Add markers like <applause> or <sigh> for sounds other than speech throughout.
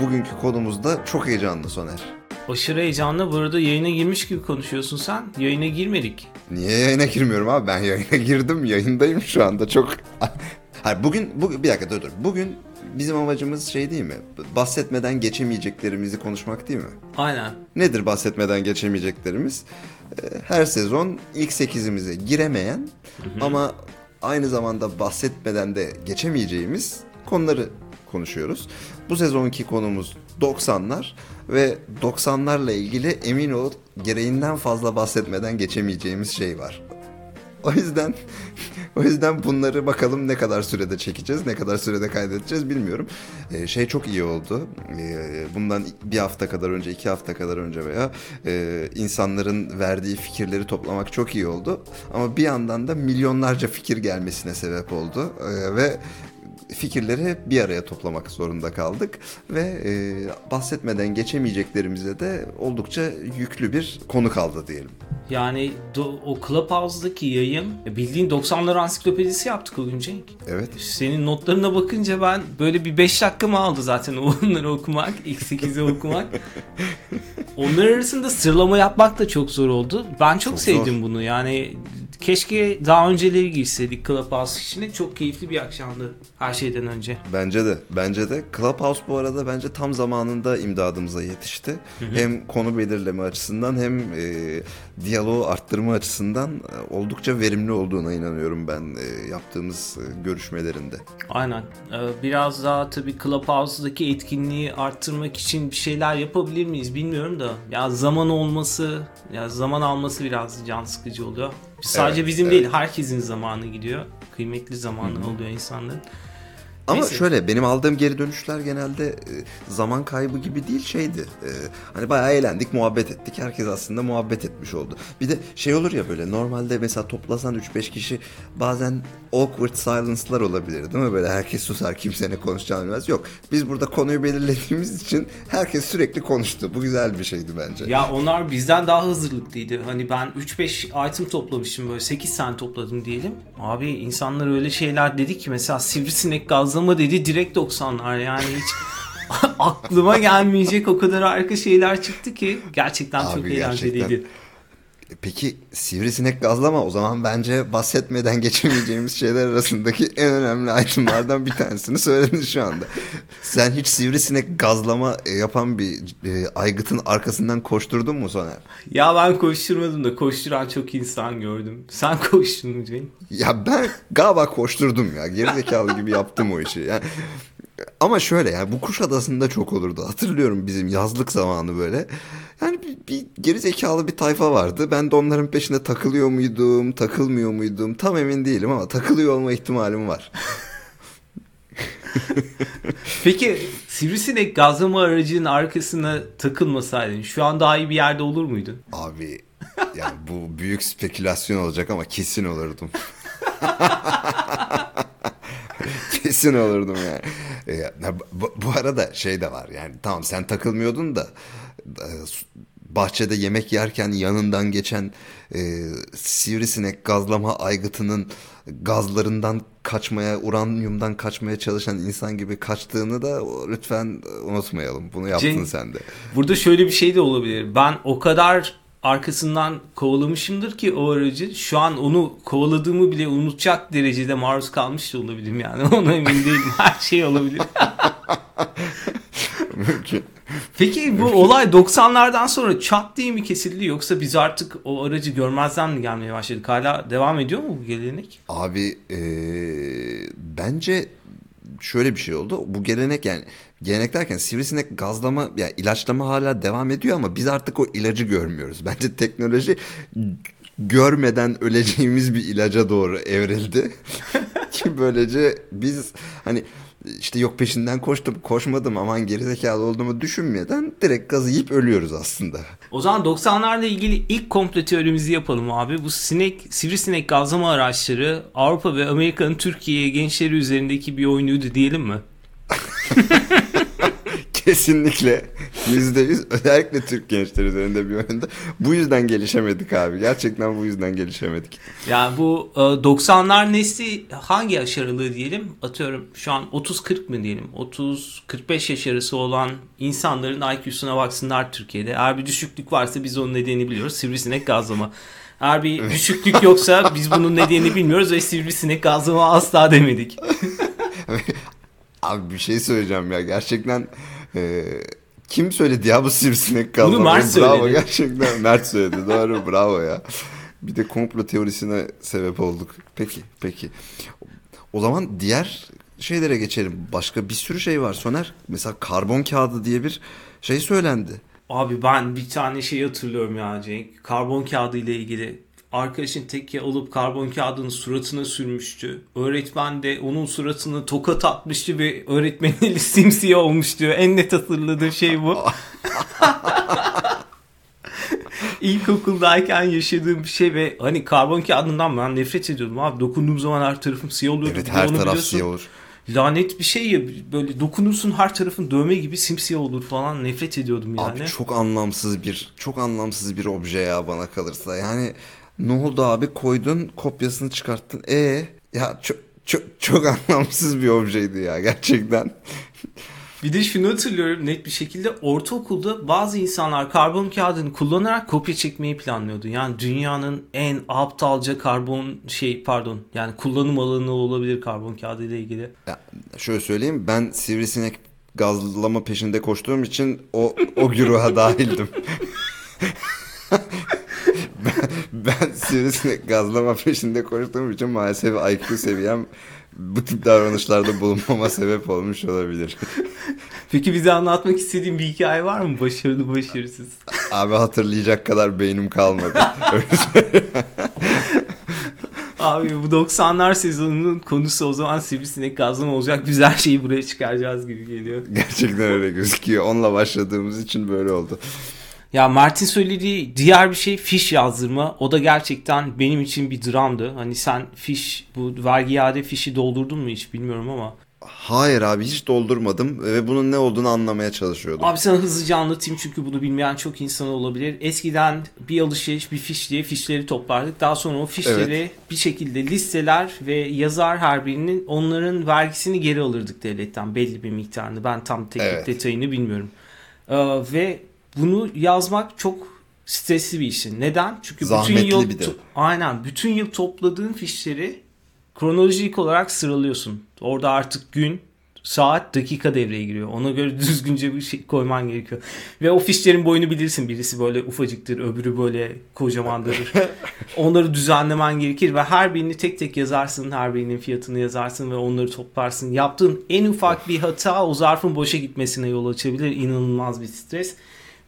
bugünkü konumuz da çok heyecanlı Soner. Aşırı heyecanlı. Bu arada yayına girmiş gibi konuşuyorsun sen. Yayına girmedik. Niye yayına girmiyorum abi? Ben yayına <laughs> girdim. Yayındayım şu anda. Çok... <laughs> Hayır bugün, bugün bir dakika dur dur. Bugün bizim amacımız şey değil mi? Bahsetmeden geçemeyeceklerimizi konuşmak değil mi? Aynen. Nedir bahsetmeden geçemeyeceklerimiz? Ee, Her sezon ilk 8'imize giremeyen ama aynı zamanda bahsetmeden de geçemeyeceğimiz konuları konuşuyoruz. Bu sezonki konumuz 90'lar ve 90'larla ilgili emin ol gereğinden fazla bahsetmeden geçemeyeceğimiz şey var. O yüzden <laughs> o yüzden bunları bakalım ne kadar sürede çekeceğiz, ne kadar sürede kaydedeceğiz bilmiyorum. Ee, şey çok iyi oldu. Ee, bundan bir hafta kadar önce, iki hafta kadar önce veya e, insanların verdiği fikirleri toplamak çok iyi oldu. Ama bir yandan da milyonlarca fikir gelmesine sebep oldu Ee, ve fikirleri bir araya toplamak zorunda kaldık ve e, bahsetmeden geçemeyeceklerimize de oldukça yüklü bir konu kaldı diyelim. Yani o Clubhouse'daki yayın e, bildiğin 90'lar ansiklopedisi yaptık o gün Cenk. Evet. Senin notlarına bakınca ben böyle bir 5 dakikamı aldı zaten <laughs> onları okumak. ilk 8'i okumak. <laughs> Onlar arasında sıralama yapmak da çok zor oldu. Ben çok, Çok sevdim zor. bunu. Yani keşke daha önceleri girseydik Clubhouse işine. Çok keyifli bir akşamdı her şeyden önce. Bence de. Bence de. Clubhouse bu arada bence tam zamanında imdadımıza yetişti. Hem konu belirleme açısından hem e, diyaloğu arttırma açısından e, oldukça verimli olduğuna inanıyorum ben e, yaptığımız e, görüşmelerinde. Aynen. Ee, Biraz daha tabii Clubhouse'daki etkinliği arttırmak için bir şeyler yapabilir miyiz bilmiyorum da. Ya zaman olması, ya zaman alması biraz can sıkıcı oluyor. Sadece Evet, bizim evet. değil, herkesin zamanı gidiyor. Kıymetli zamanı oluyor insanların. Ama Neyse. şöyle benim aldığım geri dönüşler genelde e, zaman kaybı gibi değil şeydi. E, hani bayağı eğlendik, muhabbet ettik. Herkes aslında muhabbet etmiş oldu. Bir de şey olur ya böyle normalde mesela toplasan 3-5 kişi bazen awkward silence'lar olabilir değil mi? Böyle herkes susar kimse ne konuşacağını bilmez. Yok biz burada konuyu belirlediğimiz için herkes sürekli konuştu. Bu güzel bir şeydi bence. Ya onlar bizden daha hazırlıklıydı. Hani ben 3-5 item toplamışım böyle 8 tane topladım diyelim. Abi insanlar öyle şeyler dedi ki mesela sivrisinek gazlama dedi direkt 90'lar yani hiç <laughs> aklıma gelmeyecek o kadar harika şeyler çıktı ki gerçekten çok Abi eğlenceliydi. gerçekten. Peki sivrisinek gazlama o zaman bence bahsetmeden <laughs> geçemeyeceğimiz şeyler arasındaki en önemli itemlardan bir tanesini söyledin şu anda. Sen hiç sivrisinek gazlama e, yapan bir e, aygıtın arkasından koşturdun mu Soner? Ya ben koşturmadım da koşturan çok insan gördüm. Sen <laughs> koştun mu Cenk? Ya ben galiba koşturdum ya. Gerizekalı gibi yaptım o işi. Yani, ama şöyle yani bu Kuşadası'nda çok olurdu. Hatırlıyorum bizim yazlık zamanı böyle. Yani bir, bir gerizekalı bir tayfa vardı. Ben de onların peşinde takılıyor muydum, takılmıyor muydum tam emin değilim ama takılıyor olma ihtimalim var. Peki sivrisinek gazlama aracının arkasına takılmasaydın şu an daha iyi bir yerde olur muydun? Abi yani bu büyük spekülasyon olacak ama kesin olurdum. <laughs> kesin olurdum yani. E, bu, bu arada şey de var yani tamam sen takılmıyordun da bahçede yemek yerken yanından geçen e, sivrisinek gazlama aygıtının gazlarından kaçmaya, uranyumdan kaçmaya çalışan insan gibi kaçtığını da lütfen unutmayalım. Bunu yaptın Cenk- sen de. Burada şöyle bir şey de olabilir. Ben o kadar arkasından kovalamışımdır ki o aracı şu an onu kovaladığımı bile unutacak derecede maruz kalmış da olabilirim yani. <laughs> Ona emin değilim. Her şey olabilir. <laughs> <laughs> Mümkün. Peki bu olay 90'lardan sonra çat diye mi kesildi yoksa biz artık o aracı görmezden mi gelmeye başladık? Hala devam ediyor mu bu gelenek? Abi eee, bence şöyle bir şey oldu. Bu gelenek yani gelenek derken sivrisinek gazlama yani ilaçlama hala devam ediyor ama biz artık o ilacı görmüyoruz. <laughs> Bence teknoloji görmeden öleceğimiz bir ilaca doğru evrildi. <laughs> Ki böylece biz hani işte yok peşinden koştum koşmadım aman gerizekalı olduğumu düşünmeden direkt gazı yiyip ölüyoruz aslında. O zaman 90'larla ilgili ilk komplo teorimizi yapalım abi. Bu sinek, sivrisinek gazlama araçları Avrupa ve Amerika'nın Türkiye gençleri üzerindeki bir oyunuydu diyelim mi? <laughs> Kesinlikle Yüzde yüz özellikle Türk gençleri üzerinde bir oyunda. Bu yüzden gelişemedik abi. Gerçekten bu yüzden gelişemedik. Yani bu e, 90'lar nesli hangi yaş aralığı diyelim? Atıyorum şu an 30-40 mı diyelim? 30-45 yaş arası olan insanların IQ'suna baksınlar Türkiye'de. Eğer bir düşüklük varsa biz onun nedenini biliyoruz. Sivrisinek gazlama. Eğer bir düşüklük yoksa biz bunun nedenini bilmiyoruz ve sivrisinek gazlama asla demedik. <laughs> Abi bir şey söyleyeceğim ya. Gerçekten e, kim söyledi ya bu sivrisinek kaldı? Bunu Mert Bravo söyledi. gerçekten Mert söyledi. Doğru bravo ya. Bir de komplo teorisine sebep olduk. Peki peki. O zaman diğer şeylere geçelim. Başka bir sürü şey var Soner. Mesela karbon kağıdı diye bir şey söylendi. Abi ben bir tane şey hatırlıyorum ya Cenk. Karbon kağıdı ile ilgili. Arkadaşın tekke alıp karbon kağıdını suratına sürmüştü. Öğretmen de onun suratını tokat atmıştı ve öğretmenin eli simsiyah olmuş diyor. En net hatırladığım şey bu. <laughs> İlkokuldayken yaşadığım bir şey ve hani karbon kağıdından ben nefret ediyordum abi. Dokunduğum zaman her tarafım siyah oluyordu. Evet her taraf siyah olur. Lanet bir şey ya böyle dokunursun her tarafın dövme gibi simsiyah olur falan nefret ediyordum yani. Abi çok anlamsız bir çok anlamsız bir obje ya bana kalırsa. Yani ne oldu abi koydun kopyasını çıkarttın. E ya çok çok <laughs> çok anlamsız bir objeydi ya gerçekten. Bir de şunu hatırlıyorum net bir şekilde ortaokulda bazı insanlar karbon kağıdını kullanarak kopya çekmeyi planlıyordu. Yani dünyanın en aptalca karbon şey pardon yani kullanım alanı olabilir karbon kağıdı ile ilgili. Ya şöyle söyleyeyim ben sivrisinek gazlama peşinde koştuğum için o o güruha <laughs> dahildim. <laughs> ben, <laughs> ben sivrisinek gazlama peşinde koştuğum için maalesef IQ seviyem bu tip davranışlarda bulunmama sebep olmuş olabilir. <laughs> Peki bize anlatmak istediğin bir hikaye var mı? Başarılı başarısız. Abi hatırlayacak kadar beynim kalmadı. <laughs> Abi bu 90'lar sezonunun konusu o zaman sivrisinek gazlama olacak. Biz her şeyi buraya çıkaracağız gibi geliyor. Gerçekten öyle gözüküyor. Onunla başladığımız için böyle oldu. Ya Mert'in söylediği diğer bir şey fiş yazdırma. O da gerçekten benim için bir dramdı. Hani sen fiş bu vergi iade fişi doldurdun mu hiç bilmiyorum ama. Hayır abi hiç doldurmadım ve bunun ne olduğunu anlamaya çalışıyordum. Abi sana hızlıca anlatayım çünkü bunu bilmeyen çok insan olabilir. Eskiden bir alışveriş bir fiş diye fişleri toplardık. Daha sonra o fişleri bir şekilde listeler ve yazar her birinin onların vergisini geri alırdık devletten belli bir miktarını. Ben tam teknik Evet. detayını bilmiyorum. Ee, ve bunu yazmak çok stresli bir işin. Neden? Çünkü bütün Zahmetli yıl bir de. aynen bütün yıl topladığın fişleri kronolojik olarak sıralıyorsun. Orada artık gün, saat, dakika devreye giriyor. Ona göre <laughs> düzgünce bir şey koyman gerekiyor. Ve o fişlerin boyunu bilirsin. Birisi böyle ufacıktır, öbürü böyle kocamandır. <laughs> onları düzenlemen gerekir ve her birini tek tek yazarsın. Her birinin fiyatını yazarsın ve onları toplarsın. Yaptığın en ufak bir hata o zarfın boşa gitmesine yol açabilir. İnanılmaz bir stres.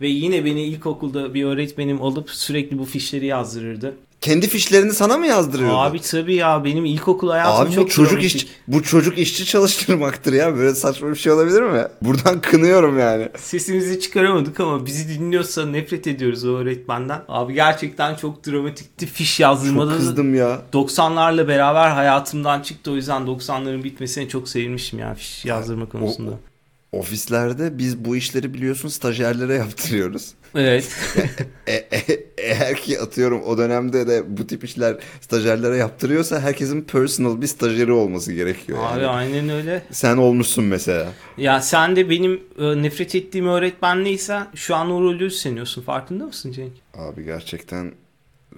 Ve yine beni ilkokulda bir öğretmenim alıp sürekli bu fişleri yazdırırdı. Kendi fişlerini sana mı yazdırıyordu? Abi tabii ya benim ilkokul hayatım Abi çok çocuk dramatik. iş bu çocuk işçi çalıştırmaktır ya. Böyle saçma bir şey olabilir mi? Buradan kınıyorum yani. Sesimizi çıkaramadık ama bizi dinliyorsa nefret ediyoruz o öğretmenden. Abi gerçekten çok dramatikti. Fiş Çok yazdırmada kızdım ya. 90'larla beraber hayatımdan çıktı. O yüzden 90'ların bitmesine çok sevinmişim ya fiş yazdırma konusunda. Ofislerde biz bu işleri biliyorsun stajyerlere yaptırıyoruz. Evet. <laughs> E, e- eğer ki atıyorum o dönemde de bu tip işler stajyerlere yaptırıyorsa herkesin personal bir stajyeri olması gerekiyor. Yani. Abi aynen öyle. Sen olmuşsun mesela. Ya sen de benim e, nefret ettiğim öğretmen neyse şu an o rolü üstleniyorsun. Farkında mısın Cenk? Abi gerçekten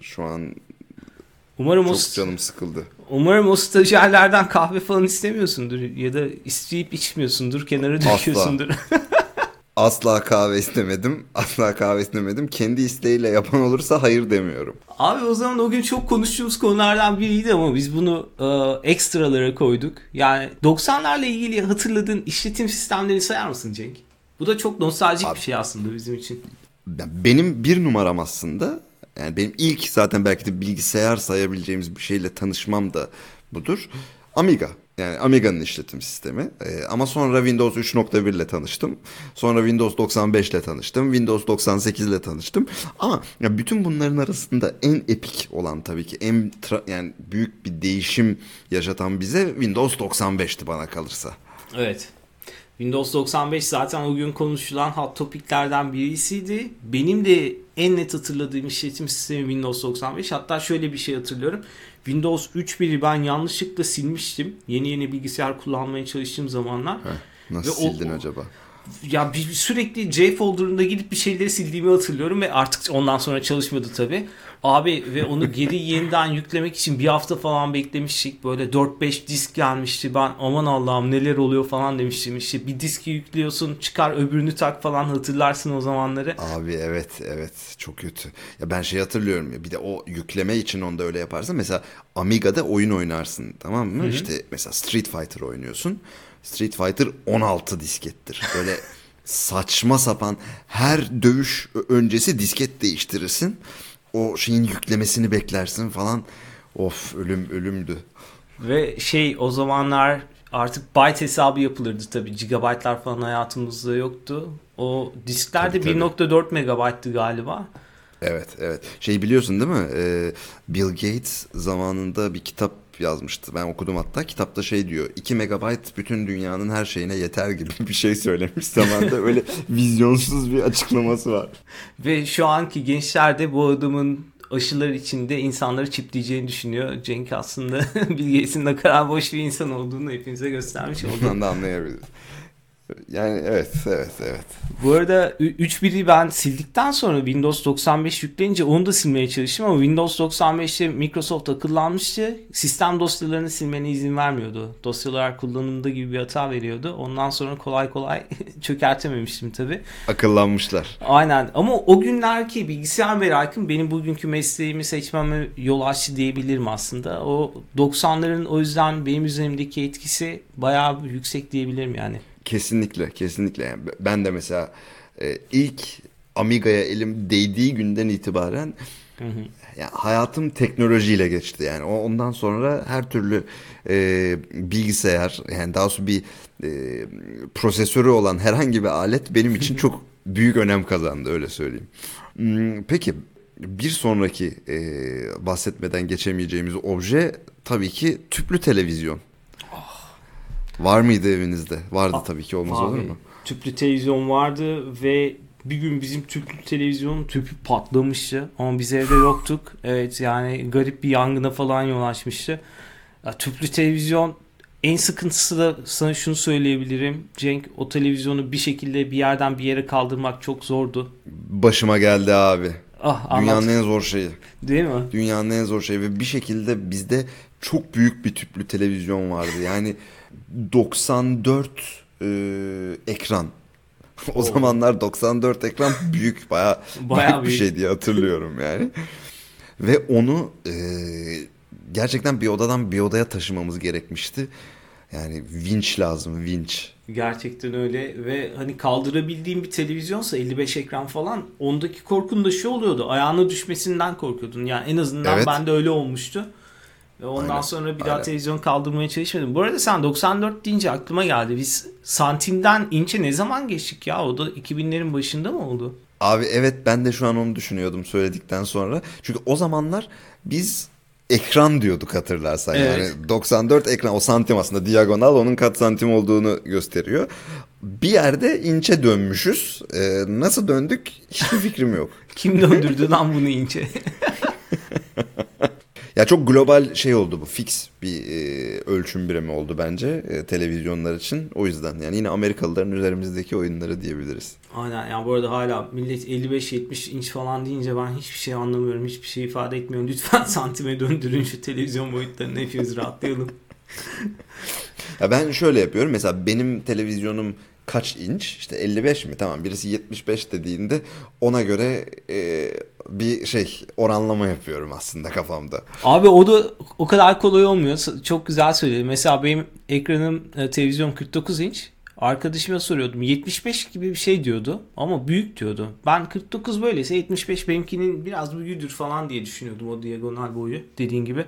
şu an Umarım o, çok canım sıkıldı. umarım o stajyerlerden kahve falan istemiyorsundur ya da isteyip içmiyorsundur, kenara Asla. döküyorsundur. <laughs> Asla kahve istemedim. Asla kahve istemedim. Kendi isteğiyle yapan olursa hayır demiyorum. Abi o zaman o gün çok konuştuğumuz konulardan biriydi ama biz bunu e, ekstralara koyduk. Yani 90'larla ilgili hatırladığın işletim sistemlerini sayar mısın Cenk? Bu da çok nostaljik bir şey aslında bizim için. Benim bir numaram aslında yani benim ilk zaten belki de bilgisayar sayabileceğimiz bir şeyle tanışmam da budur. Amiga. Yani Amiga'nın işletim sistemi. Ee, ama sonra Windows 3.1 ile tanıştım. Sonra Windows 95 ile tanıştım. Windows 98 ile tanıştım. Ama ya bütün bunların arasında en epik olan tabii ki en yani büyük bir değişim yaşatan bize Windows 95'ti bana kalırsa. Evet. Windows 95 zaten o gün konuşulan hot topiklerden birisiydi. Benim de en net hatırladığım işletim sistemi Windows 95. Hatta şöyle bir şey hatırlıyorum. Windows 3.1'i ben yanlışlıkla silmiştim. Yeni yeni bilgisayar kullanmaya çalıştığım zamanlar. Heh, nasıl Ve o- sildin acaba? Ya bir, sürekli C folder'ında gidip bir şeyleri sildiğimi hatırlıyorum ve artık ondan sonra çalışmadı tabi. Abi ve onu <laughs> geri yeniden yüklemek için bir hafta falan beklemiştik. Böyle 4-5 disk gelmişti. Ben aman Allah'ım neler oluyor falan demiştim. İşte bir diski yüklüyorsun çıkar öbürünü tak falan hatırlarsın o zamanları. Abi evet evet çok kötü. Ya ben şey hatırlıyorum ya bir de o yükleme için onda öyle yaparsın. Mesela Amiga'da oyun oynarsın tamam mı? İşte mesela Street Fighter oynuyorsun. Street Fighter 16 diskettir. Böyle <laughs> saçma sapan her dövüş öncesi disket değiştirirsin. O şeyin yüklemesini beklersin falan. Of ölüm ölümdü. Ve şey o zamanlar artık byte hesabı yapılırdı tabi. Gigabaytlar falan hayatımızda yoktu. O diskler de Tabii, tabii. 1.4 megabayttı galiba. Evet evet. Şey biliyorsun değil mi? Ee, Bill Gates zamanında bir kitap yazmıştı. Ben okudum hatta. Kitapta şey diyor. 2 megabayt bütün dünyanın her şeyine yeter gibi <laughs> bir şey söylemiş zamanda. Öyle <laughs> vizyonsuz bir açıklaması var. Ve şu anki gençler de bu adamın aşılar içinde insanları çipleyeceğini düşünüyor. Cenk aslında Bill Gates'in ne kadar boş bir insan olduğunu hepimize göstermiş oldu. Ondan da anlayabiliriz. Yani evet evet evet. Bu arada 3.1'i ben sildikten sonra Windows 95 yükleyince onu da silmeye çalıştım ama Windows 95'te Microsoft akıllanmıştı. Sistem dosyalarını silmene izin vermiyordu. Dosyalar kullanımda gibi bir hata veriyordu. Ondan sonra kolay kolay <laughs> çökertememiştim tabii. Akıllanmışlar. Aynen ama o günlerki bilgisayar merakım benim bugünkü mesleğimi seçmeme yol açtı diyebilirim aslında. O 90'ların o yüzden benim üzerimdeki etkisi bayağı yüksek diyebilirim yani. Kesinlikle kesinlikle. Yani ben de mesela e, ilk Amiga'ya elim değdiği günden itibaren ya hayatım teknolojiyle geçti yani. Ondan sonra her türlü e, bilgisayar yani daha doğrusu bir e, prosesörü olan herhangi bir alet benim için <laughs> çok büyük önem kazandı öyle söyleyeyim. Hmm, Peki bir sonraki e, bahsetmeden geçemeyeceğimiz obje tabii ki tüplü televizyon. Var mıydı evinizde? Vardı tabii ki olmaz olur Abi, mu? Tüplü televizyon vardı ve bir gün bizim tüplü televizyonun tüpü patlamıştı ama biz evde yoktuk. Evet yani garip bir yangına falan yol açmıştı. Ya, tüplü televizyon en sıkıntısı da sana şunu söyleyebilirim. Cenk o televizyonu bir şekilde bir yerden bir yere kaldırmak çok zordu. Başıma geldi abi. Ah anlat. Dünyanın en zor şeyi. Değil mi? Dünyanın en zor şeyi ve bir şekilde bizde çok büyük bir tüplü televizyon vardı. Yani 94 e, ekran. o zamanlar 94 ekran büyük bayağı, <laughs> Bayağı büyük bir büyük. şey diye hatırlıyorum yani. ve onu e, gerçekten bir odadan bir odaya taşımamız gerekmişti. Yani vinç lazım vinç. Gerçekten öyle ve hani kaldırabildiğim bir televizyonsa 55 ekran falan ondaki korkun da şu oluyordu ayağına düşmesinden korkuyordun. Yani en azından Evet. bende öyle olmuştu. Ve ondan Aynen, sonra bir daha aynen. televizyon kaldırmaya çalışmadım. Bu arada sen 94 deyince aklıma geldi. Biz santimden inçe ne zaman geçtik ya? O da 2000'lerin başında mı oldu? Abi evet ben de şu an onu düşünüyordum söyledikten sonra. Çünkü o zamanlar biz ekran diyorduk hatırlarsan. Evet. Yani 94 ekran o santim aslında diagonal onun kat santim olduğunu gösteriyor. Bir yerde inçe dönmüşüz. Ee, nasıl döndük hiçbir fikrim yok. <laughs> Kim döndürdü lan bunu inçe? <laughs> Ya çok global şey oldu bu. Fix bir e, ölçüm birimi oldu bence e, televizyonlar için. O yüzden yani yine Amerikalıların üzerimizdeki oyunları diyebiliriz. Aynen yani bu arada hala millet 55-70 inç falan deyince ben hiçbir şey anlamıyorum. Hiçbir şey ifade etmiyorum. Lütfen <laughs> santime döndürün şu televizyon boyutlarını hepimiz rahatlayalım. <laughs> Ya ben şöyle yapıyorum. Mesela benim televizyonum kaç inç? İşte 55 mi? Tamam. Birisi 75 dediğinde ona göre e, bir şey oranlama yapıyorum aslında kafamda. Abi o da o kadar kolay olmuyor. Çok güzel söyledin. Mesela benim ekranım e, televizyon 49 inç. Arkadaşıma soruyordum. 75 gibi bir şey diyordu. Ama büyük diyordu. Ben 49 böyleyse 75 benimkinin biraz büyüğüdür falan diye düşünüyordum o diagonal boyu. Dediğin gibi.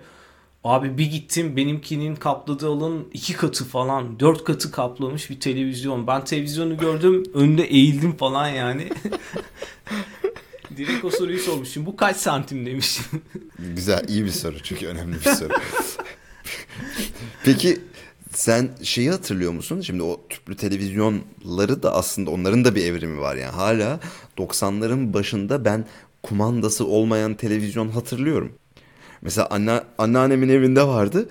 Abi bir gittim benimkinin kapladığı alanın iki katı falan dört katı kaplamış bir televizyon. Ben televizyonu gördüm önünde eğildim falan yani. <laughs> Direkt o soruyu sormuşum. Bu kaç santim demiştim. <laughs> Güzel, iyi bir soru çünkü önemli bir soru. Peki Sen şeyi hatırlıyor musun? Şimdi o tüplü televizyonları da aslında onların da bir evrimi var yani. Hala 90'ların başında ben kumandası olmayan televizyon hatırlıyorum. Mesela anne, anneannemin evinde vardı.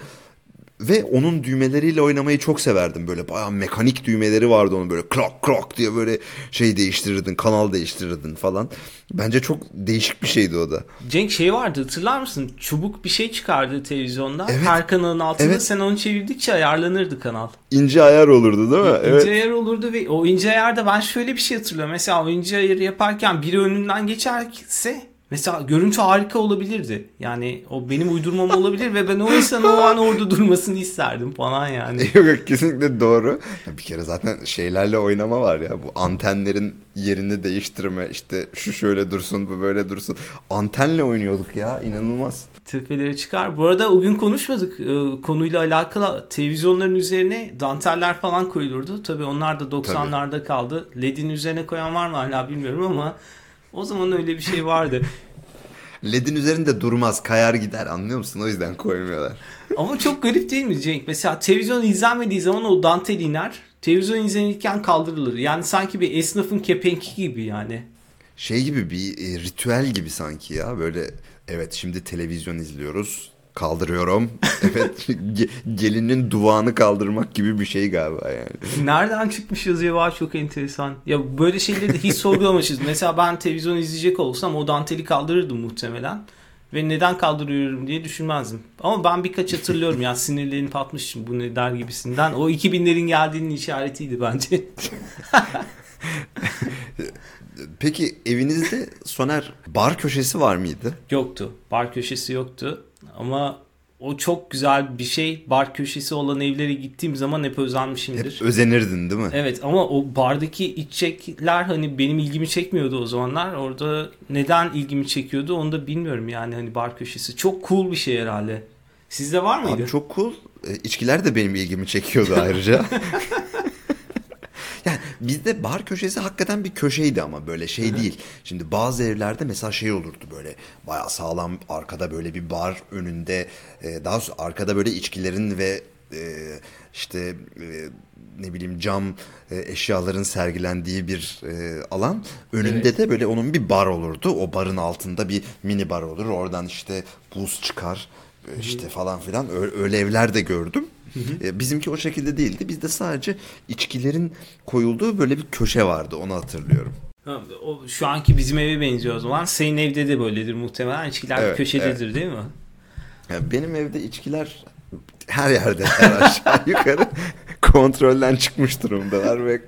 Ve onun düğmeleriyle oynamayı çok severdim. Böyle bayağı mekanik düğmeleri vardı onun böyle klok klok diye böyle şey değiştirirdin, kanal değiştirirdin falan. Bence çok değişik bir şeydi o da. Cenk şey vardı hatırlar mısın? Çubuk bir şey çıkardı televizyonda. Evet. Her kanalın altında Evet. sen onu çevirdikçe ayarlanırdı kanal. İnce ayar olurdu değil mi? İnce Evet. ayar olurdu ve o ince ayarda ben şöyle bir şey hatırlıyorum. Mesela o ince ayarı yaparken biri önünden geçerse mesela görüntü harika olabilirdi. Yani o benim uydurmam olabilir ve ben o insanın o an orada durmasını isterdim falan yani. <laughs> Yok yok kesinlikle doğru. Bir kere zaten şeylerle oynama var ya. Bu antenlerin yerini değiştirme. işte şu şöyle dursun bu böyle dursun. Antenle oynuyorduk ya inanılmaz. Tepelere çıkar. Bu arada o gün konuşmadık. Ee, konuyla alakalı televizyonların üzerine danteller falan koyulurdu. Tabii onlar da 90'larda kaldı. LED'in üzerine koyan var mı hala bilmiyorum ama o zaman öyle bir şey vardı. Ledin üzerinde durmaz kayar gider anlıyor musun? O yüzden koymuyorlar. Ama çok garip değil mi Cenk? Mesela televizyon izlenmediği zaman o dantel iner. Televizyon izlenirken kaldırılır. Yani sanki bir esnafın kepenki gibi yani. Şey gibi bir e, ritüel gibi sanki ya böyle evet şimdi televizyon izliyoruz kaldırıyorum. <laughs> Evet ge- gelinin duvağını kaldırmak gibi bir şey galiba yani. Nereden çıkmış acaba çok enteresan. Ya böyle şeyleri de hiç sorgulamamışız. Mesela ben televizyon izleyecek olsam o danteli kaldırırdım muhtemelen. Ve neden kaldırıyorum diye düşünmezdim. Ama ben birkaç hatırlıyorum ya sinirlenip atmışım bu ne der gibisinden. O 2000'lerin geldiğinin işaretiydi bence. Peki evinizde Soner bar köşesi var mıydı? yoktu. Bar köşesi yoktu. Ama o çok güzel bir şey. Bar köşesi olan evlere gittiğim zaman hep özenmişimdir. Hep özenirdin değil mi? Evet ama o bardaki içecekler hani benim ilgimi çekmiyordu o zamanlar. Orada neden ilgimi çekiyordu onu da bilmiyorum yani hani bar köşesi. Çok cool bir şey herhalde. Sizde var mıydı? Abi çok cool. E, İçkiler de benim ilgimi çekiyordu ayrıca. <laughs> yani bizde bar köşesi hakikaten bir köşeydi ama böyle şey değil. Şimdi bazı evlerde mesela şey olurdu böyle bayağı sağlam arkada böyle bir bar önünde e, daha sonra arkada böyle içkilerin ve e, işte e, ne bileyim cam e, eşyaların sergilendiği bir e, alan. Önünde Evet. de böyle onun bir bar olurdu. O barın altında bir mini bar olur. Oradan işte buz çıkar işte falan filan öyle, evler de gördüm. E, Bizimki o şekilde değildi. Bizde sadece içkilerin koyulduğu böyle bir köşe vardı. Onu hatırlıyorum. Ha, O şu anki bizim eve benziyor o zaman. Senin evde de böyledir muhtemelen. İçkiler Evet, köşededir değil mi? Ya benim evde içkiler her yerde her aşağı <laughs> yukarı kontrolden çıkmış durumdalar ve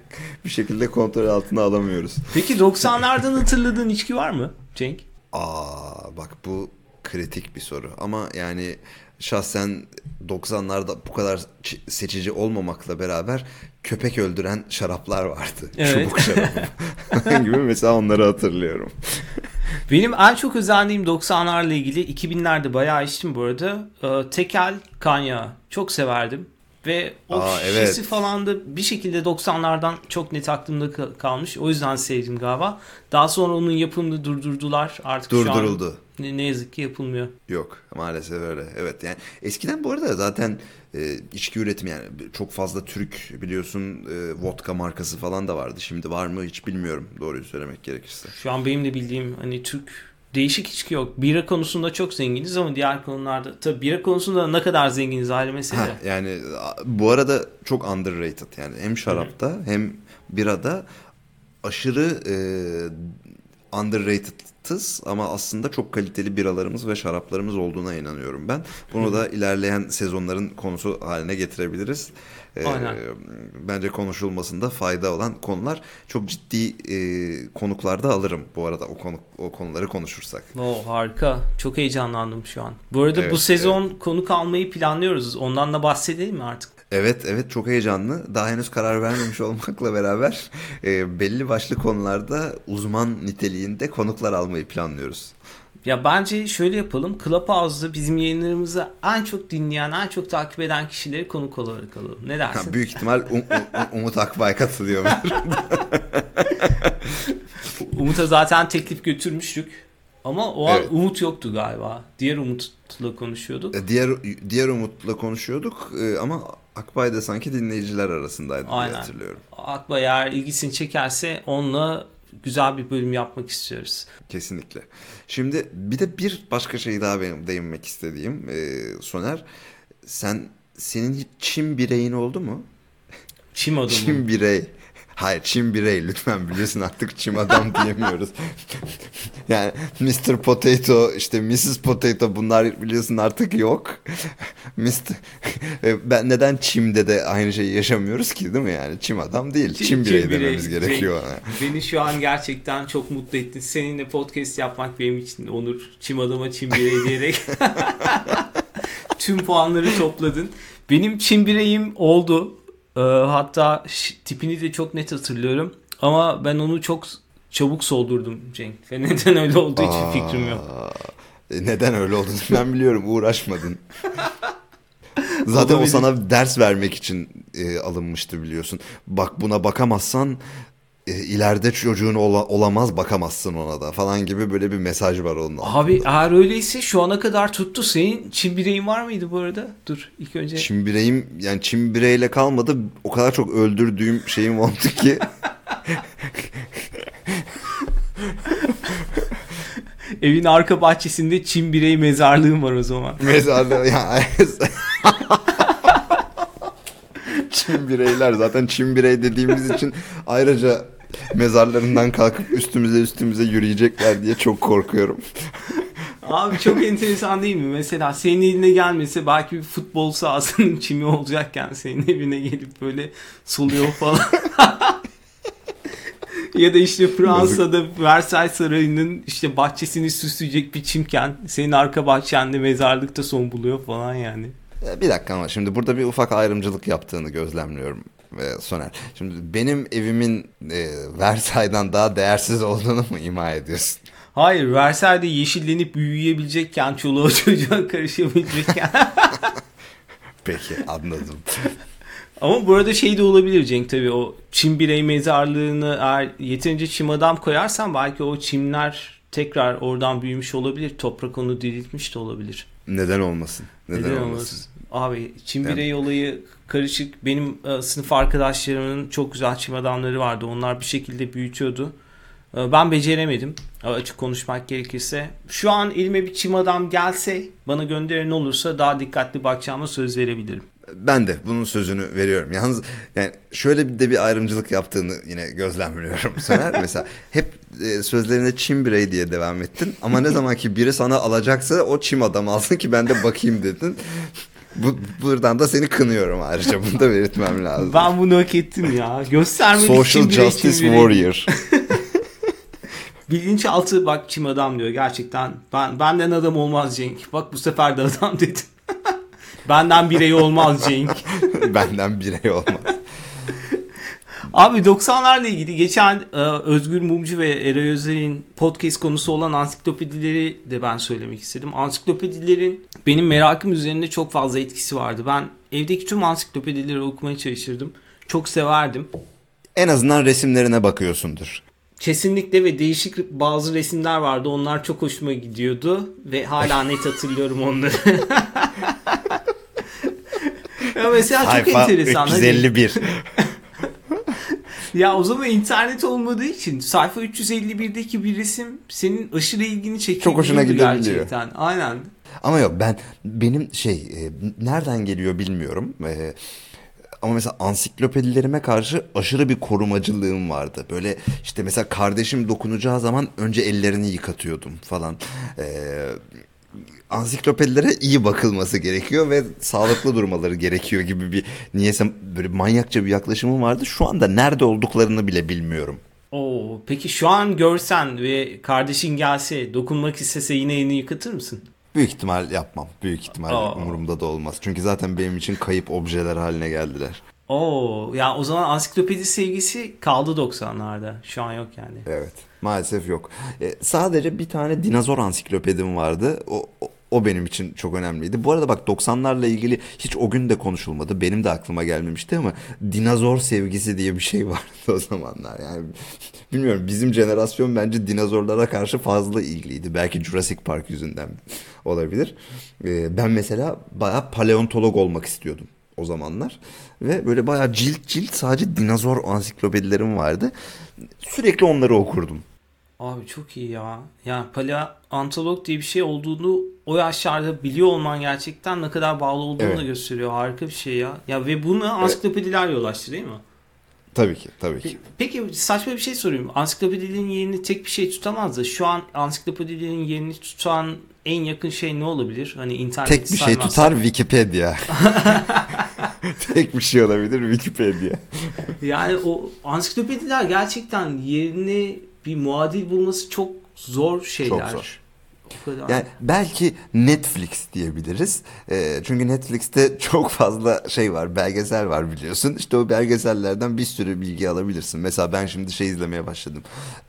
bir şekilde kontrol altına alamıyoruz. Peki 90'lardan hatırladığın içki var mı Cenk? Aa bak bu kritik bir soru ama yani şahsen 90'larda bu kadar seçici olmamakla beraber köpek öldüren şaraplar vardı. <laughs> Evet. Çubuk şarabı <laughs> gibi mesela onları hatırlıyorum. <laughs> Benim en çok özendiğim 90'larla ilgili 2000'lerde bayağı içtim bu arada. Ee, tekel kanyağı çok severdim. Ve o Aa, şişesi evet. falan da bir şekilde 90'lardan çok net aklımda ka- kalmış. O yüzden sevdim galiba. Daha sonra onun yapımını durdurdular. Artık şu an Durduruldu. Ne, ne yazık ki yapılmıyor. Yok maalesef öyle. Evet yani eskiden bu arada zaten e, içki üretimi yani çok fazla Türk biliyorsun e, vodka markası falan da vardı. Şimdi var mı hiç bilmiyorum doğruyu söylemek gerekirse. Şu an benim de bildiğim hani Türk değişik içki yok. Bira konusunda çok zenginiz ama diğer konularda tabii bira konusunda ne kadar zenginiz ayrı mesele. Ha, yani bu arada çok underrated yani hem şarapta hem birada aşırı e, underrated'ız ama aslında çok kaliteli biralarımız ve şaraplarımız olduğuna inanıyorum ben. Bunu da ilerleyen sezonların konusu haline getirebiliriz. E, Aynen. bence konuşulmasında fayda olan konular çok ciddi e, konuklarda alırım bu arada o konu o konuları konuşursak. Oo, harika. Çok heyecanlandım şu an. Bu arada Evet, bu sezon konuk almayı planlıyoruz. Ondan da bahsedelim mi artık? Evet evet çok heyecanlı. Daha henüz karar vermemiş <laughs> olmakla beraber e, belli başlı konularda uzman niteliğinde konuklar almayı planlıyoruz. Ya bence şöyle yapalım. Clubhouse'da bizim yayınlarımızı en çok dinleyen, en çok takip eden kişileri konuk olarak alalım. Ne Ha, dersin? büyük ihtimal Um- Um- Umut Akbay katılıyor. <laughs> <laughs> Umut'a zaten teklif götürmüştük. Ama o an Evet. Umut yoktu galiba. Diğer Umut'la konuşuyorduk. E, diğer diğer Umut'la konuşuyorduk e, ama Akbay da sanki dinleyiciler arasındaydı Aynen. diye hatırlıyorum. Akbay eğer ilgisini çekerse onunla güzel bir bölüm yapmak istiyoruz. Kesinlikle. Şimdi bir de bir başka şey daha benim değinmek istediğim e, Soner. Sen senin hiç Çin bireyin oldu mu? Çim adamı. Çin birey. Hayır Çin birey lütfen biliyorsun artık Çim adam <laughs> diyemiyoruz. yani Mr. Potato işte Mrs. Potato bunlar biliyorsun artık yok. Mr. E, ben neden Çim'de de aynı şeyi yaşamıyoruz ki değil mi yani? Çim adam değil. Çin, Çim birey birey. dememiz gerekiyor. Cenk, Beni şu an gerçekten çok mutlu ettin. Seninle podcast yapmak benim için onur. Çim adama çim birey <laughs> diyerek <laughs> tüm puanları topladın. Benim çim bireyim oldu. Ee, hatta tipini de çok net hatırlıyorum. Ama ben onu çok çabuk soldurdum Cenk. Ve <laughs> neden öyle olduğu için Aa, fikrim yok. e, Neden öyle olduğunu ben biliyorum. Uğraşmadın. <laughs> Zaten o Olabilir. sana ders vermek için e, alınmıştı biliyorsun. Bak buna bakamazsan e, ileride çocuğun ola- olamaz bakamazsın ona da falan gibi böyle bir mesaj var onun altında. Abi eğer öyleyse şu ana kadar tuttu. Senin çim bireyin var mıydı bu arada? Dur ilk önce. Çin bireyim yani Çin bireyle kalmadı. O kadar çok öldürdüğüm şeyim oldu ki. <laughs> Evin arka bahçesinde çim birey mezarlığım var o zaman. <laughs> Mezarda ya. <laughs> Çin bireyler zaten Çin birey dediğimiz için ayrıca mezarlarından kalkıp üstümüze üstümüze yürüyecekler diye çok korkuyorum. Abi çok enteresan değil mi? Mesela senin eline gelmese belki bir futbol sahasının <laughs> çimi olacakken senin evine gelip böyle suluyor falan. <laughs> ya da işte Fransa'da Versailles Sarayı'nın işte bahçesini süsleyecek bir çimken senin arka bahçende mezarlıkta son buluyor falan yani. Ya Bir dakika ama şimdi burada bir ufak ayrımcılık yaptığını gözlemliyorum e, Soner. Şimdi benim evimin e, Versailles'dan daha değersiz olduğunu mu ima ediyorsun? Hayır Versailles'de yeşillenip büyüyebilecekken çoluğa <laughs> çocuğa karışabilecekken. <laughs> Peki anladım. <laughs> Ama bu arada şey de olabilir Cenk tabii o çim birey mezarlığını eğer yeterince çim adam koyarsan belki o çimler tekrar oradan büyümüş olabilir. Toprak onu diriltmiş de olabilir. Neden olmasın? Neden, Neden olmasın? olmasın? Abi çim birey olayı karışık. Benim e, sınıf arkadaşlarımın çok güzel çim adamları vardı. Onlar bir şekilde büyütüyordu. E, ben beceremedim. E, açık konuşmak gerekirse. Şu an elime bir çim adam gelse bana gönderen olursa daha dikkatli bakacağıma söz verebilirim. Ben de bunun sözünü veriyorum. Yalnız yani şöyle de bir ayrımcılık yaptığını yine gözlemliyorum <laughs> Soner. Mesela hep e, sözlerine çim birey diye devam ettin. Ama ne zaman ki biri sana alacaksa o çim adam alsın ki ben de bakayım dedin. Bu, buradan da seni kınıyorum ayrıca. Bunu da belirtmem lazım. Ben bunu hak ettim ya. Göstermedik Social Justice birey. Warrior. <laughs> Bilinçaltı bak çim adam diyor gerçekten. Ben benden adam olmaz Cenk. Bak bu sefer de adam dedim. <laughs> Benden birey olmaz Cenk. <laughs> Benden birey olmaz. Abi 90'larla ilgili geçen e, Özgür Mumcu ve Eray Özer'in podcast konusu olan ansiklopedileri de ben söylemek istedim. Ansiklopedilerin benim merakım üzerinde çok fazla etkisi vardı. Ben evdeki tüm ansiklopedileri okumaya çalışırdım. Çok severdim. En azından resimlerine bakıyorsundur. Kesinlikle ve değişik bazı resimler vardı. Onlar çok hoşuma gidiyordu ve hala <laughs> net hatırlıyorum onları. <laughs> ya mesela çok Sayfa enteresan. Hani- 351. <laughs> ya o zaman internet olmadığı için sayfa 351'deki bir resim senin aşırı ilgini çekiyor. Çok hoşuna gidebiliyor. Gerçekten. Aynen. Ama yok ben benim şey e, nereden geliyor bilmiyorum. E, ama mesela ansiklopedilerime karşı aşırı bir korumacılığım vardı. Böyle işte mesela kardeşim dokunacağı zaman önce ellerini yıkatıyordum falan. E, ansiklopedilere iyi bakılması gerekiyor ve sağlıklı durmaları gerekiyor gibi bir niyeyse böyle manyakça bir yaklaşımım vardı. Şu anda nerede olduklarını bile bilmiyorum. Oo, peki şu an görsen ve kardeşin gelse dokunmak istese yine elini yıkatır mısın? Büyük ihtimal yapmam. Büyük ihtimal Aa. umurumda da olmaz. Çünkü zaten benim için kayıp objeler haline geldiler. Oo, ya o zaman ansiklopedi sevgisi kaldı 90'larda. Şu an yok yani. Evet. Maalesef yok. E, sadece bir tane dinozor ansiklopedim vardı. O, o, o benim için çok önemliydi. Bu arada bak 90'larla ilgili hiç o gün de konuşulmadı. Benim de aklıma gelmemişti ama dinozor sevgisi diye bir şey <laughs> vardı o zamanlar. Yani bilmiyorum bizim jenerasyon bence dinozorlara karşı fazla ilgiliydi. Belki Jurassic Park yüzünden olabilir. E, ben mesela bayağı paleontolog olmak istiyordum o zamanlar. Ve böyle bayağı cilt cilt sadece dinozor ansiklopedilerim vardı. Sürekli onları okurdum. Abi çok iyi ya. Yani paleontolog diye bir şey olduğunu o yaşlarda biliyor olman gerçekten ne kadar bağlı olduğunu Evet. da gösteriyor. Harika bir şey ya. Ya ve bunu ansiklopediler yol açtı değil mi? Tabii ki, tabii ki. Peki saçma bir şey sorayım. Ansiklopedilerin yerini tek bir şey tutamaz da şu an ansiklopedilerin yerini tutan en yakın şey ne olabilir? Hani internet Tek bir şey tutar Wikipedia. <laughs> Tek bir şey olabilir Wikipedia. Yani o ansiklopediler gerçekten yerini bir muadil bulması çok zor şeyler. Çok zor. Yani belki Netflix diyebiliriz. Ee, çünkü Netflix'te <laughs> çok fazla şey var, belgesel var biliyorsun. İşte o belgesellerden bir sürü bilgi alabilirsin. Mesela ben şimdi şey izlemeye başladım.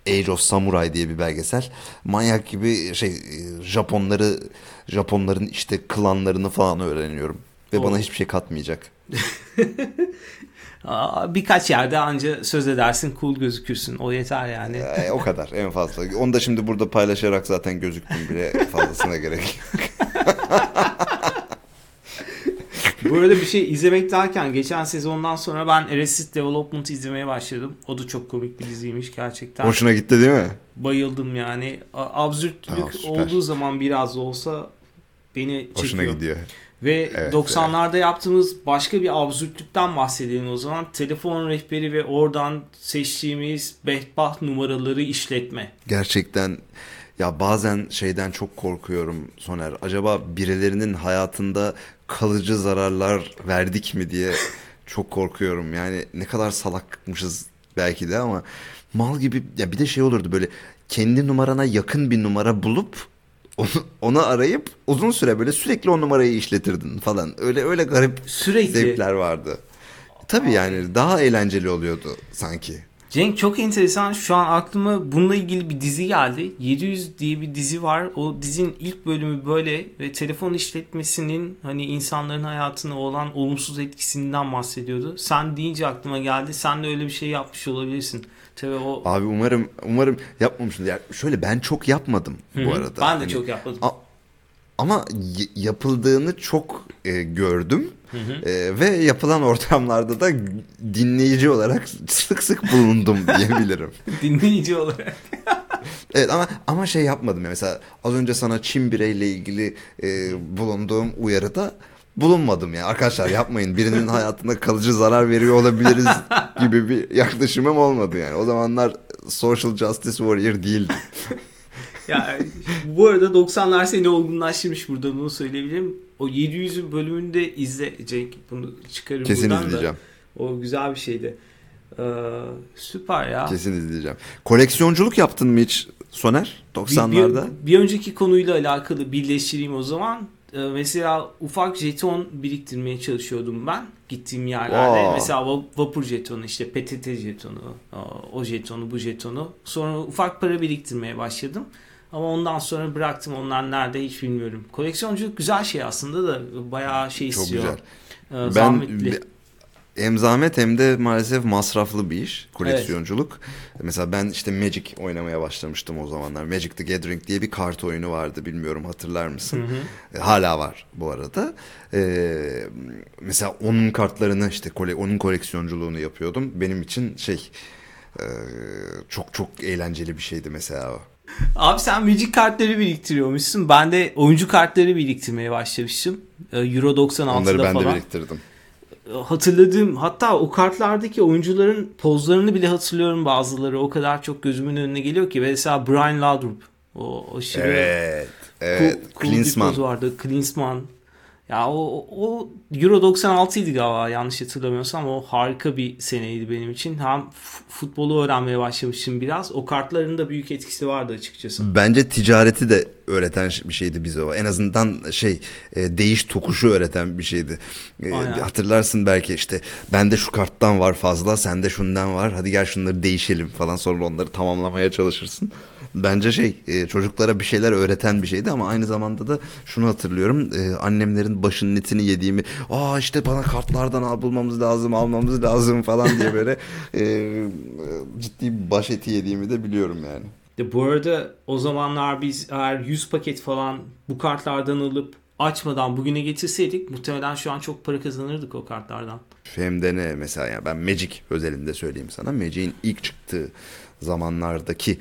Age of Samurai diye bir belgesel. Manyak gibi şey e, Japonları Japonların işte klanlarını falan öğreniyorum. Ve Oo. bana hiçbir şey katmayacak. <laughs> Birkaç yerde anca söz edersin, cool gözükürsün. O yeter yani. Ee, o kadar en fazla. Onu da şimdi burada paylaşarak zaten gözüktüm bile fazlasına gerek. yok. <laughs> Bu arada bir şey izlemek derken geçen sezondan sonra ben Arrested Development izlemeye başladım. O da çok komik bir diziymiş gerçekten. Hoşuna gitti değil mi? Bayıldım yani. Absürtlük Tamam, süper. olduğu zaman biraz da olsa beni çekiyor. Hoşuna gidiyor. Ve Evet, 90'larda yaptığımız başka bir absürtlükten bahsedelim o zaman. Telefon rehberi ve oradan seçtiğimiz bedbaht numaraları işletme. Gerçekten ya bazen şeyden çok korkuyorum Soner. Acaba birilerinin hayatında kalıcı zararlar verdik mi diye çok korkuyorum. Yani ne kadar salakmışız belki de ama mal gibi ya bir de şey olurdu böyle kendi numarana yakın bir numara bulup onu, onu arayıp uzun süre böyle sürekli o numarayı işletirdin falan. Öyle öyle garip Sürekli. zevkler vardı. Tabii yani daha eğlenceli oluyordu sanki. Cenk çok enteresan. Şu an aklıma bununla ilgili bir dizi geldi. 700 diye bir dizi var. O dizinin ilk bölümü böyle ve telefon işletmesinin hani insanların hayatına olan olumsuz etkisinden bahsediyordu. Sen deyince aklıma geldi. Sen de öyle bir şey yapmış olabilirsin. Tabii o Abi umarım umarım yapmamışım. Yani şöyle ben çok yapmadım Hı bu hı. arada. Ben de Hani- çok yapmadım. A- ama yapıldığını çok e, gördüm E, ve yapılan ortamlarda da dinleyici olarak sık sık bulundum diyebilirim. <laughs> Dinleyici olarak. <laughs> Evet ama ama şey yapmadım ya mesela az önce sana Çin bireyle ilgili e, bulunduğum uyarıda bulunmadım ya arkadaşlar yapmayın birinin <laughs> hayatına kalıcı zarar veriyor olabiliriz <laughs> gibi bir yaklaşımım olmadı yani o zamanlar social justice warrior değildim. Ya bu arada 90'lar seni olgunlaştırmış burada bunu söyleyebilirim. O 700'ün bölümünü de izle Cenk. Bunu çıkarım Kesin buradan da. izleyeceğim. O güzel bir şeydi. Ee, süper ya. Kesin izleyeceğim. Koleksiyonculuk yaptın mı hiç Soner? Bir, 90'larda? bir, bir önceki konuyla alakalı birleştireyim o zaman. Ee, mesela ufak jeton biriktirmeye çalışıyordum ben gittiğim yerlerde. Aa. Mesela va- vapur jetonu, işte PTT jetonu, o- jetonu, bu jetonu. Sonra ufak para biriktirmeye başladım. Ama ondan sonra bıraktım. Onlar nerede hiç bilmiyorum. Koleksiyonculuk güzel şey aslında da bayağı şey Çok istiyor. güzel. Ee, Ben zahmetli. Hem zahmet hem de maalesef masraflı bir iş koleksiyonculuk. Mesela ben işte Magic oynamaya başlamıştım o zamanlar. Magic the Gathering diye bir kart oyunu vardı bilmiyorum hatırlar mısın? E, Hala var bu arada. Ee, mesela onun kartlarını işte kole, onun koleksiyonculuğunu yapıyordum. Benim için şey e, çok çok eğlenceli bir şeydi mesela o. Abi sen Magic kartları biriktiriyormuşsun. Ben de oyuncu kartları biriktirmeye başlamıştım. Ee, Euro 96'da Onları ben falan. de biriktirdim. Hatırladığım hatta o kartlardaki oyuncuların pozlarını bile hatırlıyorum bazıları. O kadar çok gözümün önüne geliyor ki. Mesela Brian Laudrup. O aşırı Evet. cool, Evet. cool Klinsmann. poz vardı. Klinsmann. Ya o, o Euro 96 idi galiba yanlış hatırlamıyorsam o harika bir seneydi benim için. Hem futbolu öğrenmeye başlamıştım biraz. O kartların da büyük etkisi vardı açıkçası. Bence ticareti de öğreten bir şeydi bize o. En azından şey e, değiş tokuşu öğreten bir şeydi. E, Aynen. hatırlarsın belki işte bende şu karttan var fazla sende şundan var hadi gel şunları değişelim falan sonra onları tamamlamaya çalışırsın. Bence şey e, çocuklara bir şeyler öğreten bir şeydi ama aynı zamanda da şunu hatırlıyorum e, annemlerin başının etini yediğimi aa işte bana kartlardan al bulmamız lazım almamız lazım falan diye böyle <laughs> e, ciddi bir baş eti yediğimi de biliyorum yani. De bu arada o zamanlar biz eğer 100 paket falan bu kartlardan alıp açmadan bugüne getirseydik muhtemelen şu an çok para kazanırdık o kartlardan. Hem de ne mesela yani ben Magic özelinde söyleyeyim sana. Magic'in ilk çıktığı zamanlardaki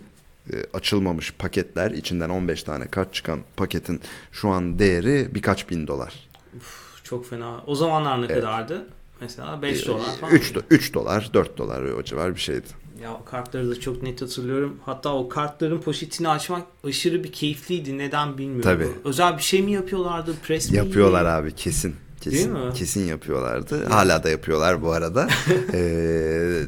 açılmamış paketler içinden 15 tane kart çıkan paketin şu an değeri birkaç bin dolar. Uf, çok fena. O zamanlar ne kadardı? Mesela 5 dolar falan. 3, 3 dolar 4 dolar o civar bir şeydi. Ya o kartları da çok net hatırlıyorum. Hatta o kartların poşetini açmak aşırı bir keyifliydi. Neden bilmiyorum. Tabii. Özel bir şey mi yapıyorlardı? Pres mi? Yapıyorlar abi kesin. Kesin, Değil mi? kesin yapıyorlardı. Hala da yapıyorlar bu arada. <laughs> Ee,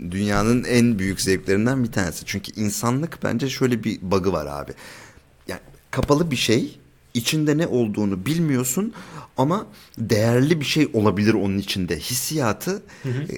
dünyanın en büyük zevklerinden bir tanesi. Çünkü insanlık bence şöyle bir bug'ı var abi. Yani kapalı bir şey, içinde ne olduğunu bilmiyorsun ama değerli bir şey olabilir onun içinde. Hissiyatı e,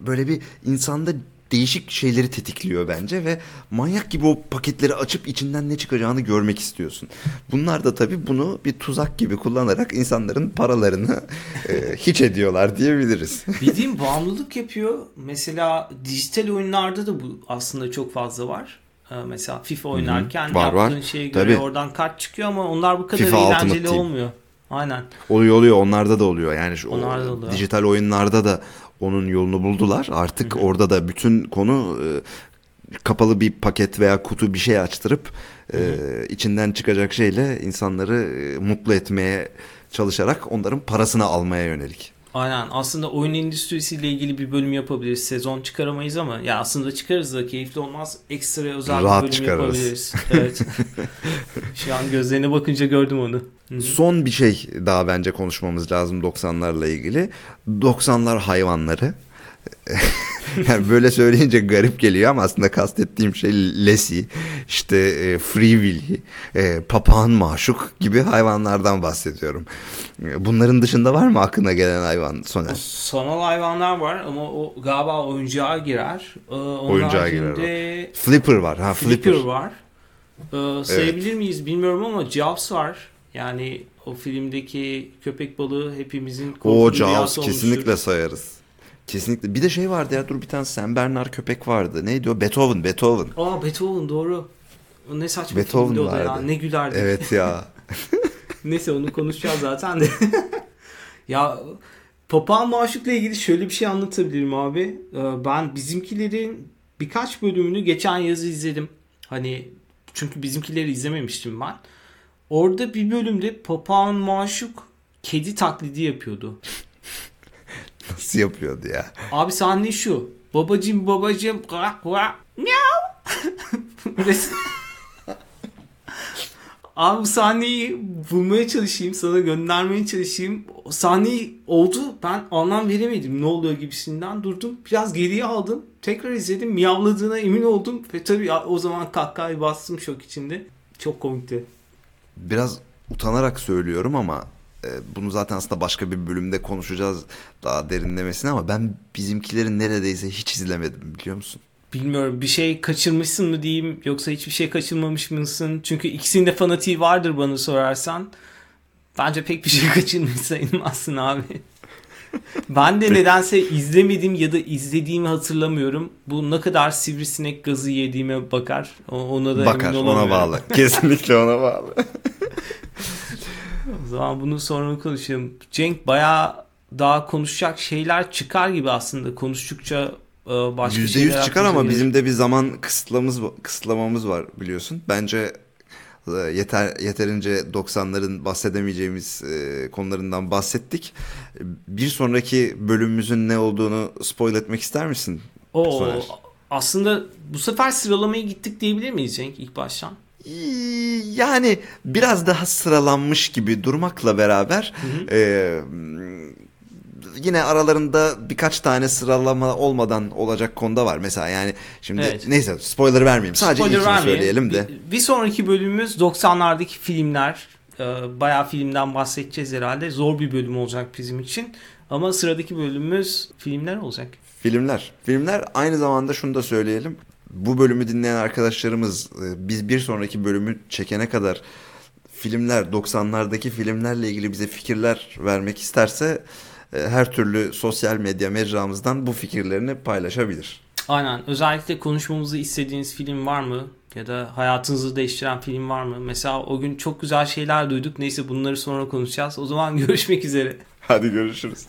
böyle bir insanda değişik şeyleri tetikliyor bence ve manyak gibi o paketleri açıp içinden ne çıkacağını görmek istiyorsun. Bunlar da tabii bunu bir tuzak gibi kullanarak insanların paralarını e, <laughs> hiç ediyorlar diyebiliriz. Bildiğim bağımlılık yapıyor. Mesela dijital oyunlarda da bu aslında çok fazla var. Ee, Mesela FIFA oynarken Var, yaptığın var. şeye göre Tabii. oradan kart çıkıyor ama onlar bu kadar FIFA eğlenceli olmuyor. Aynen. Oluyor oluyor onlarda da oluyor. Yani şu, Onlarda da o, oluyor. dijital oyunlarda da onun yolunu buldular. Artık orada da bütün konu e, kapalı bir paket veya kutu bir şey açtırıp e, içinden çıkacak şeyle insanları e, mutlu etmeye çalışarak onların parasını almaya yönelik. Aynen. Aslında oyun endüstrisiyle ilgili bir bölüm yapabiliriz. Sezon çıkaramayız ama ya aslında çıkarız da keyifli olmaz. Ekstra özel Rahat bir bölüm çıkarırız. yapabiliriz. Evet. <laughs> Şu an gözlerine bakınca gördüm onu. Son bir şey daha bence konuşmamız lazım 90'larla ilgili. 90'lar hayvanları. <laughs> yani böyle söyleyince garip geliyor ama aslında kastettiğim şey Lesi, işte e, Free Willy, e, Papağan Maşuk gibi hayvanlardan bahsediyorum. E, Bunların dışında var mı aklına gelen hayvan Soner? Sanal hayvanlar var ama o galiba oyuncağa girer. Ee, onun Oyuncağa girer Flipper var. Ha Flipper. Flipper var. Ee, sayabilir miyiz bilmiyorum ama Jaws var. Yani o filmdeki köpek balığı hepimizin O Jaws olmuştur. kesinlikle sayarız. Kesinlikle. Bir de şey vardı ya dur bir tane Sen Bernard köpek vardı. Neydi o? Beethoven, Beethoven. Aa Beethoven doğru. O ne saçma Beethoven filmdi o da ya. vardı. Ne gülerdik. Evet ya. <laughs> <laughs> Neyse onu konuşacağız zaten de. <laughs> ya Papağan Maşuk'la ilgili şöyle bir şey anlatabilirim abi. Ee, Ben bizimkilerin birkaç bölümünü geçen yaz izledim. Hani çünkü bizimkileri izlememiştim ben. Orada bir bölümde Papağan Maşuk kedi taklidi yapıyordu. Nasıl yapıyordu ya? Abi sahne şu. Babacım babacım kuak kuak miau. Abi sahneyi bulmaya çalışayım sana göndermeye çalışayım. O sahneyi oldu ben anlam veremedim ne oluyor gibisinden durdum. Biraz geriye aldım. Tekrar izledim miyavladığına emin oldum. Ve tabii o zaman kahkahayı bastım şok içinde. Çok komikti. Biraz utanarak söylüyorum ama e, bunu zaten aslında başka bir bölümde konuşacağız daha derinlemesine ama ben bizimkileri neredeyse hiç izlemedim biliyor musun? Bilmiyorum bir şey kaçırmışsın mı diyeyim yoksa hiçbir şey kaçırmamış mısın? Çünkü ikisinin de fanatiği vardır bana sorarsan. Bence pek bir şey <laughs> kaçırmış sayılmazsın abi. Ben de nedense izlemedim ya da izlediğimi hatırlamıyorum. Bu ne kadar sivrisinek gazı yediğime bakar. Ona da Bakar emin ona olamıyorum. bağlı. <laughs> Kesinlikle ona bağlı. O zaman bunu sonra konuşalım. Cenk bayağı daha konuşacak şeyler çıkar gibi aslında. Konuştukça e, başka %100 şeyler çıkar ama gelir. bizim de bir zaman kısıtlamamız kısıtlamamız var biliyorsun. Bence yeter yeterince 90'ların bahsedemeyeceğimiz e, konularından bahsettik. Bir sonraki bölümümüzün ne olduğunu spoil etmek ister misin? Oo, Soner. aslında bu sefer sıralamaya gittik diyebilir miyiz Cenk ilk baştan? Yani biraz daha sıralanmış gibi durmakla beraber e, yine aralarında birkaç tane sıralama olmadan olacak konuda var. Mesela yani şimdi Evet. neyse spoiler vermeyeyim. Sadece Spoiler ilkini vermeyelim. söyleyelim de. Bir, bir sonraki bölümümüz 90'lardaki filmler. Ee, bayağı filmden bahsedeceğiz herhalde. Zor bir bölüm olacak bizim için. Ama sıradaki bölümümüz filmler olacak. Filmler. Filmler aynı zamanda şunu da söyleyelim. Bu bölümü dinleyen arkadaşlarımız e, biz bir sonraki bölümü çekene kadar filmler 90'lardaki filmlerle ilgili bize fikirler vermek isterse her türlü sosyal medya mecramızdan bu fikirlerini paylaşabilir. Aynen. Özellikle konuşmamızı istediğiniz film var mı? Ya da hayatınızı değiştiren film var mı? Mesela o gün çok güzel şeyler duyduk. Neyse bunları sonra konuşacağız. O zaman <laughs> görüşmek üzere. Hadi görüşürüz.